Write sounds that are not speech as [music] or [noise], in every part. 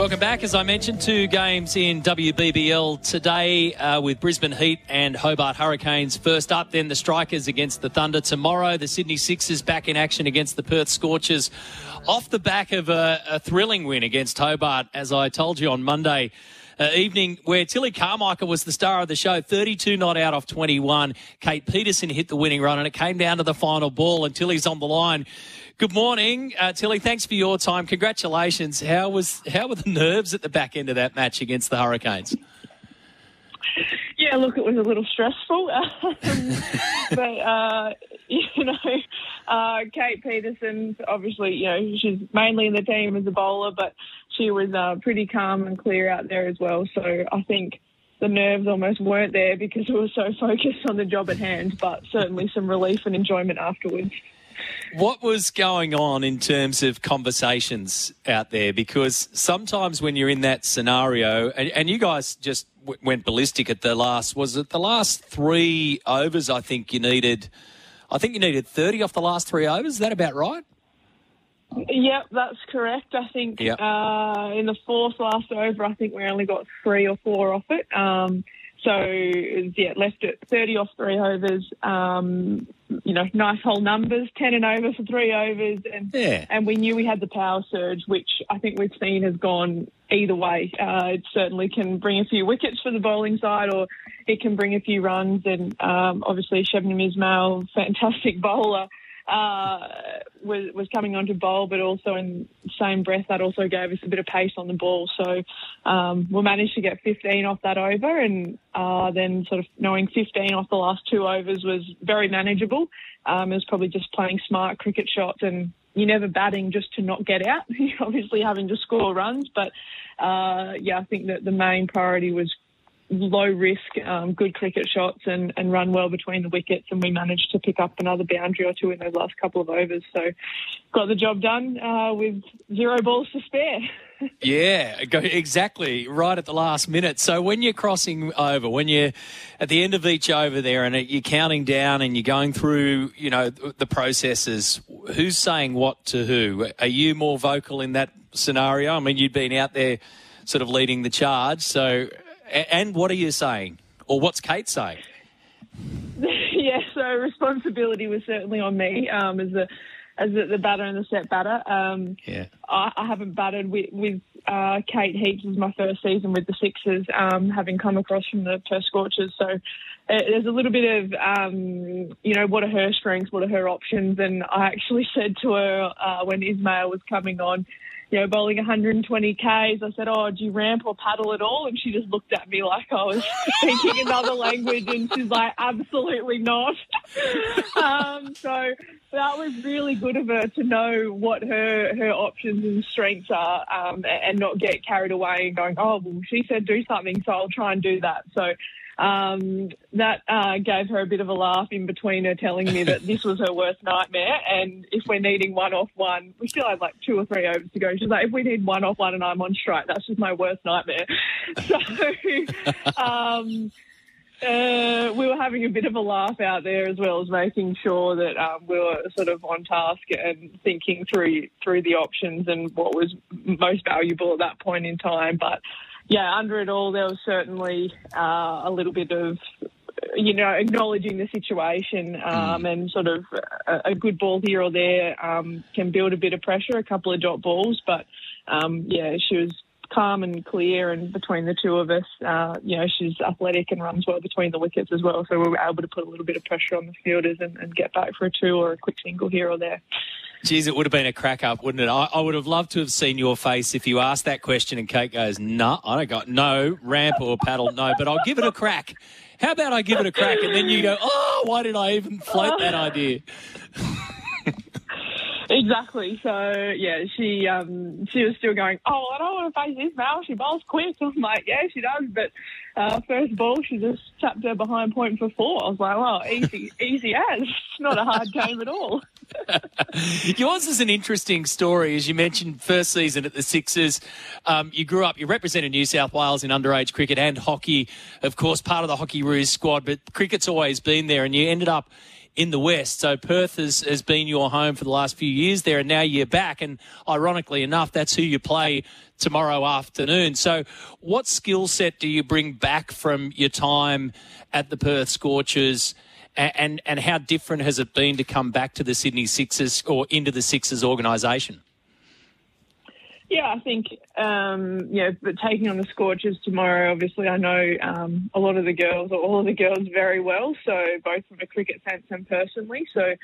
Welcome back. As I mentioned, two games in WBBL today uh, with Brisbane Heat and Hobart Hurricanes first up. Then the Strikers against the Thunder tomorrow. The Sydney Sixers back in action against the Perth Scorchers off the back of a, a thrilling win against Hobart, as I told you on Monday. Uh, evening where Tilly Carmichael was the star of the show, 32 not out off 21. Kate Peterson hit the winning run and it came down to the final ball and Tilly's on the line. Good morning, uh, Tilly. Thanks for your time. Congratulations. How was how were the nerves at the back end of that match against the Hurricanes? Yeah, look, it was a little stressful, um, [laughs] but uh, [laughs] you know, uh, Kate Peterson, obviously, you know, she's mainly in the team as a bowler, but she was uh, pretty calm and clear out there as well. So I think the nerves almost weren't there because we were so [laughs] focused on the job at hand, but certainly some relief and enjoyment afterwards. What was going on in terms of conversations out there? Because sometimes when you're in that scenario, and, and you guys just w- went ballistic at the last, was it the last three overs? I think you needed, I think you needed 30 off the last three overs. Is that about right? Yep, that's correct. I think Yep. uh, in the fourth last over, I think we only got three or four off it. Um, so yeah, left it 30 off three overs. Um, you know, nice whole numbers, 10 and over for three overs, and Yeah. and we knew we had the power surge, which I think we've seen has gone either way. Uh, it certainly can bring a few wickets for the bowling side, or it can bring a few runs. And um, obviously, Shabnim Ismail, [laughs] fantastic bowler uh, was was coming on to bowl, but also in same breath that also gave us a bit of pace on the ball. So um, we managed to get 15 off that over, and uh, then sort of knowing 15 off the last two overs was very manageable. Um, it was probably just playing smart cricket shots, and you're never batting just to not get out. [laughs] You're obviously having to score runs, but uh, yeah, I think that the main priority was low risk, um, good cricket shots and, and run well between the wickets. And we managed to pick up another boundary or two in those last couple of overs. So got the job done uh, with zero balls to spare. [laughs] Yeah, exactly. Right at the last minute. So when you're crossing over, when you're at the end of each over there, and you're counting down, and you're going through, you know, the processes. Who's saying what to who? Are you more vocal in that scenario? I mean, you'd been out there, sort of leading the charge. So, and what are you saying, or what's Kate saying? [laughs] yeah, so responsibility was certainly on me um, as the as the, the batter and the set batter. Um, Yeah. I, I haven't batted with, with uh, Kate Heaps. Is my first season with the Sixers, um, having come across from the Perth Scorchers. So uh, there's a little bit of, um, you know, what are her strengths, what are her options. And I actually [laughs] said to her uh, when Ismail was coming on, you know, bowling 120 Ks, I said, oh, do you ramp or paddle at all? And she just looked at me like I was [laughs] speaking another language. And she's like, absolutely not. [laughs] um, so that was really good of her to know what her, her options and strengths are um, and not get carried away and going, oh, well, she said do something, so I'll try and do that. So um, that uh, gave her a bit of a laugh in between her telling me that this was her worst nightmare. And if we're needing one off one, we still have like two or three overs to go. She's like, if we need one off one and I'm on strike, that's just my worst nightmare. [laughs] So, [laughs] um, uh, we were having a bit of a laugh out there as well as making sure that um, we were sort of on task and thinking through through the options and what was most valuable at that point in time. But yeah, under it all, there was certainly uh, a little bit of you know acknowledging the situation um, and sort of a, a good ball here or there um, can build a bit of pressure, a couple of dot balls, but um, yeah, she was calm and clear, and between the two of us, uh, you know, she's athletic and runs well between the wickets as well. So we were able to put a little bit of pressure on the fielders and, and get back for a two or a quick single here or there. Geez, it would have been a crack up, wouldn't it? I, I, would have loved to have seen your face if you asked that question and Kate goes, "No, nah, I don't got no ramp or paddle, no, but I'll give it a crack." How about I give it a crack and then you go, "Oh, why did I even float that idea?" [laughs] Exactly. So yeah, she um, she was still going. Oh, I don't want to face this now. She bowls quick. [laughs] I'm like, yeah, she does. But uh, first ball, she just tapped her behind point for four. I was like, well, easy, easy as. It's not a hard game at all. [laughs] Yours is an interesting story, as you mentioned. First season at the Sixers, um, you grew up. You represented New South Wales in underage cricket and hockey, of course, part of the Hockeyroos squad. But cricket's always been there, and you ended up in the West. So Perth has, has been your home for the last few years there, and now you're back. And ironically enough, that's who you play tomorrow afternoon. So, what skill set do you bring back from your time at the Perth Scorchers? And, and, how different has it been to come back to the Sydney Sixers or into the Sixers organisation? Yeah, I think um, yeah, but taking on the Scorchers tomorrow, obviously, I know um, a lot of the girls, or all of the girls, very well. So both from a cricket sense and personally. So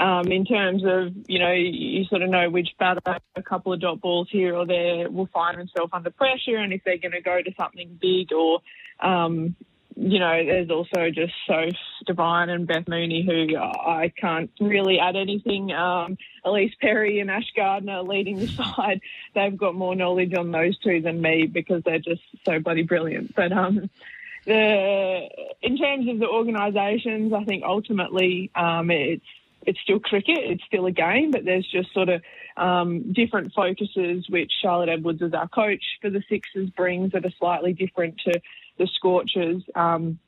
um, in terms of you know, you sort of know which batter a couple of dot balls here or there will find themselves under pressure, and if they're going to go to something big or um, you know, there's also just Soph Devine and Beth Mooney, who I can't really add anything. Um, Ellyse Perry and Ash Gardner leading the [laughs] side. They've got more knowledge on those two than me because they're just so bloody brilliant. But um, the in terms of the organisations, I think ultimately um, it's it's still cricket, it's still a game, but there's just sort of um, different focuses which Charlotte Edwards as our coach for the Sixers brings that are slightly different to the Scorchers. Um,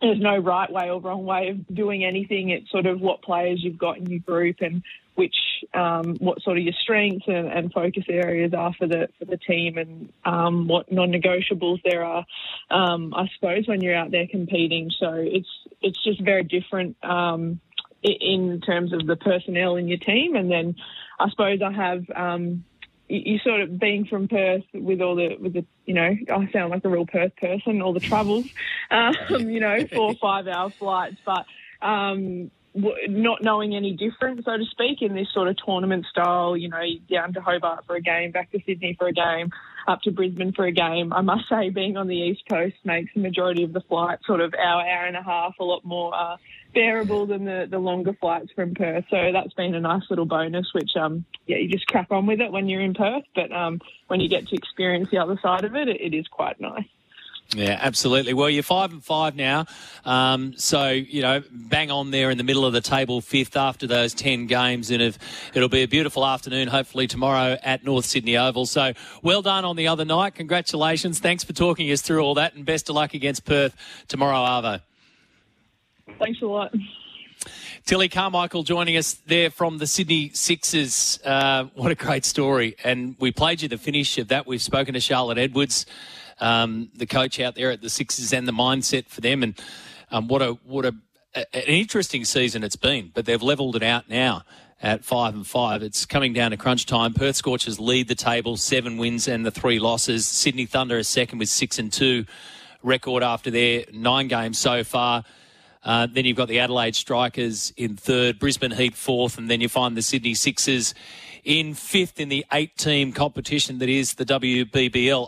there's no right way or wrong way of doing anything. It's sort of what players you've got in your group and which um, what sort of your strengths and, and, focus areas are for the for the team and um, what non-negotiables there are. Um, I suppose when you're out there competing, so it's it's just very different um, in terms of the personnel in your team. And then I suppose I have um, you sort of being from Perth with all the with the you know I sound like a real Perth person all the travels [laughs] um, you know four or five hour flights but um, not knowing any different so to speak in this sort of tournament style you know down to Hobart for a game back to Sydney for a game up to Brisbane for a game I must say being on the east coast makes the majority of the flight sort of hour hour and a half a lot more uh, bearable than the, the longer flights from Perth. So that's been a nice little bonus, which, um, yeah, you just crack on with it when you're in Perth. But um, when you get to experience the other side of it, it, it is quite nice. Yeah, absolutely. Well, you're five and five now, um, so you know, bang on there in the middle of the table, fifth after those ten games, and if, it'll be a beautiful afternoon, hopefully tomorrow at North Sydney Oval. So, well done on the other night. Congratulations. Thanks for talking us through all that, and best of luck against Perth tomorrow, Arvo. Thanks a lot. Tilly Carmichael joining us there from the Sydney Sixers. Uh, what a great story. And we played you the finish of that. We've spoken to Charlotte Edwards, um, the coach out there at the Sixers, and the mindset for them. And um, what a what a, a, an interesting season it's been. But they've levelled it out now at five and five. It's coming down to crunch time. Perth Scorchers lead the table, seven wins and the three losses. Sydney Thunder is second with six and two record after their nine games so far. Uh, then you've got the Adelaide Strikers in third, Brisbane Heat fourth, and then you find the Sydney Sixers in fifth in the eight team competition that is the WBBL.